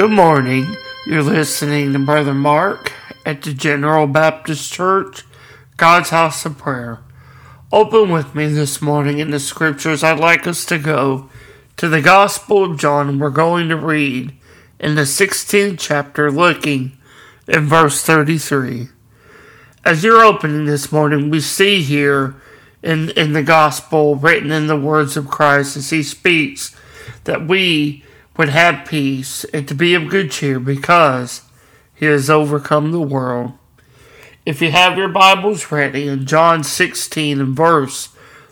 Good morning. You're listening to Brother Mark at the General Baptist Church, God's House of Prayer. Open with me this morning in the scriptures. I'd like us to go to the Gospel of John. We're going to read in the 16th chapter, looking in verse 33. As you're opening this morning, we see here in, in the Gospel, written in the words of Christ as he speaks, that we would have peace and to be of good cheer because he has overcome the world. If you have your Bibles ready, in John 16 and verse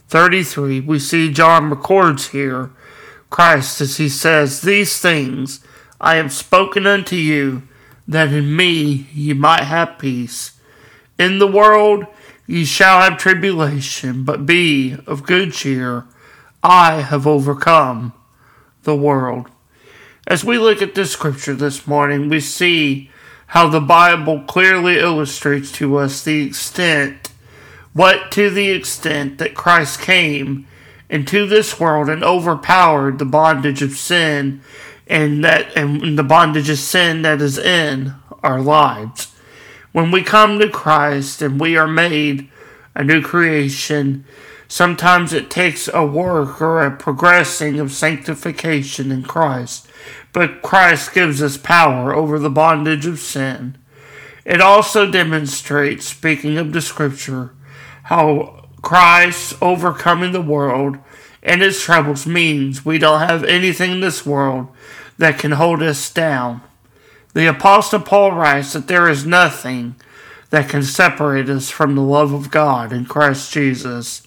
33, we see John records here Christ as he says, These things I have spoken unto you, that in me ye might have peace. In the world ye shall have tribulation, but be of good cheer. I have overcome the world. As we look at this scripture this morning, we see how the Bible clearly illustrates to us the extent, what to the extent that Christ came into this world and overpowered the bondage of sin and that and the bondage of sin that is in our lives. When we come to Christ and we are made a new creation, sometimes it takes a work or a progressing of sanctification in Christ. But Christ gives us power over the bondage of sin. It also demonstrates, speaking of the scripture, how Christ overcoming the world and its troubles means we don't have anything in this world that can hold us down. The Apostle Paul writes that there is nothing that can separate us from the love of God in Christ Jesus.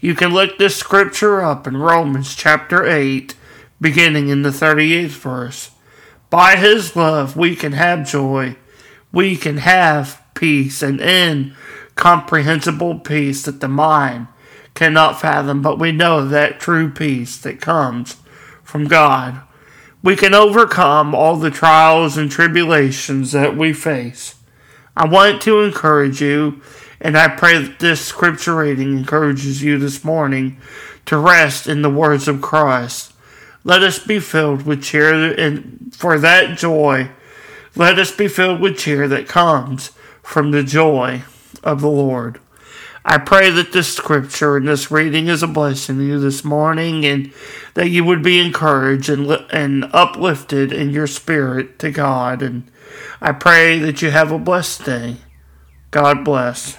You can look this scripture up in Romans chapter 8, beginning in the 38th verse. By his love we can have joy, we can have peace, and incomprehensible peace that the mind cannot fathom, but we know that true peace that comes from God. We can overcome all the trials and tribulations that we face. I want to encourage you, and I pray that this scripture reading encourages you this morning to rest in the words of Christ. Let us be filled with cheer, and for that joy, let us be filled with cheer that comes from the joy of the Lord. I pray that this scripture and this reading is a blessing to you this morning and that you would be encouraged and, and uplifted in your spirit to God. And I pray that you have a blessed day. God bless.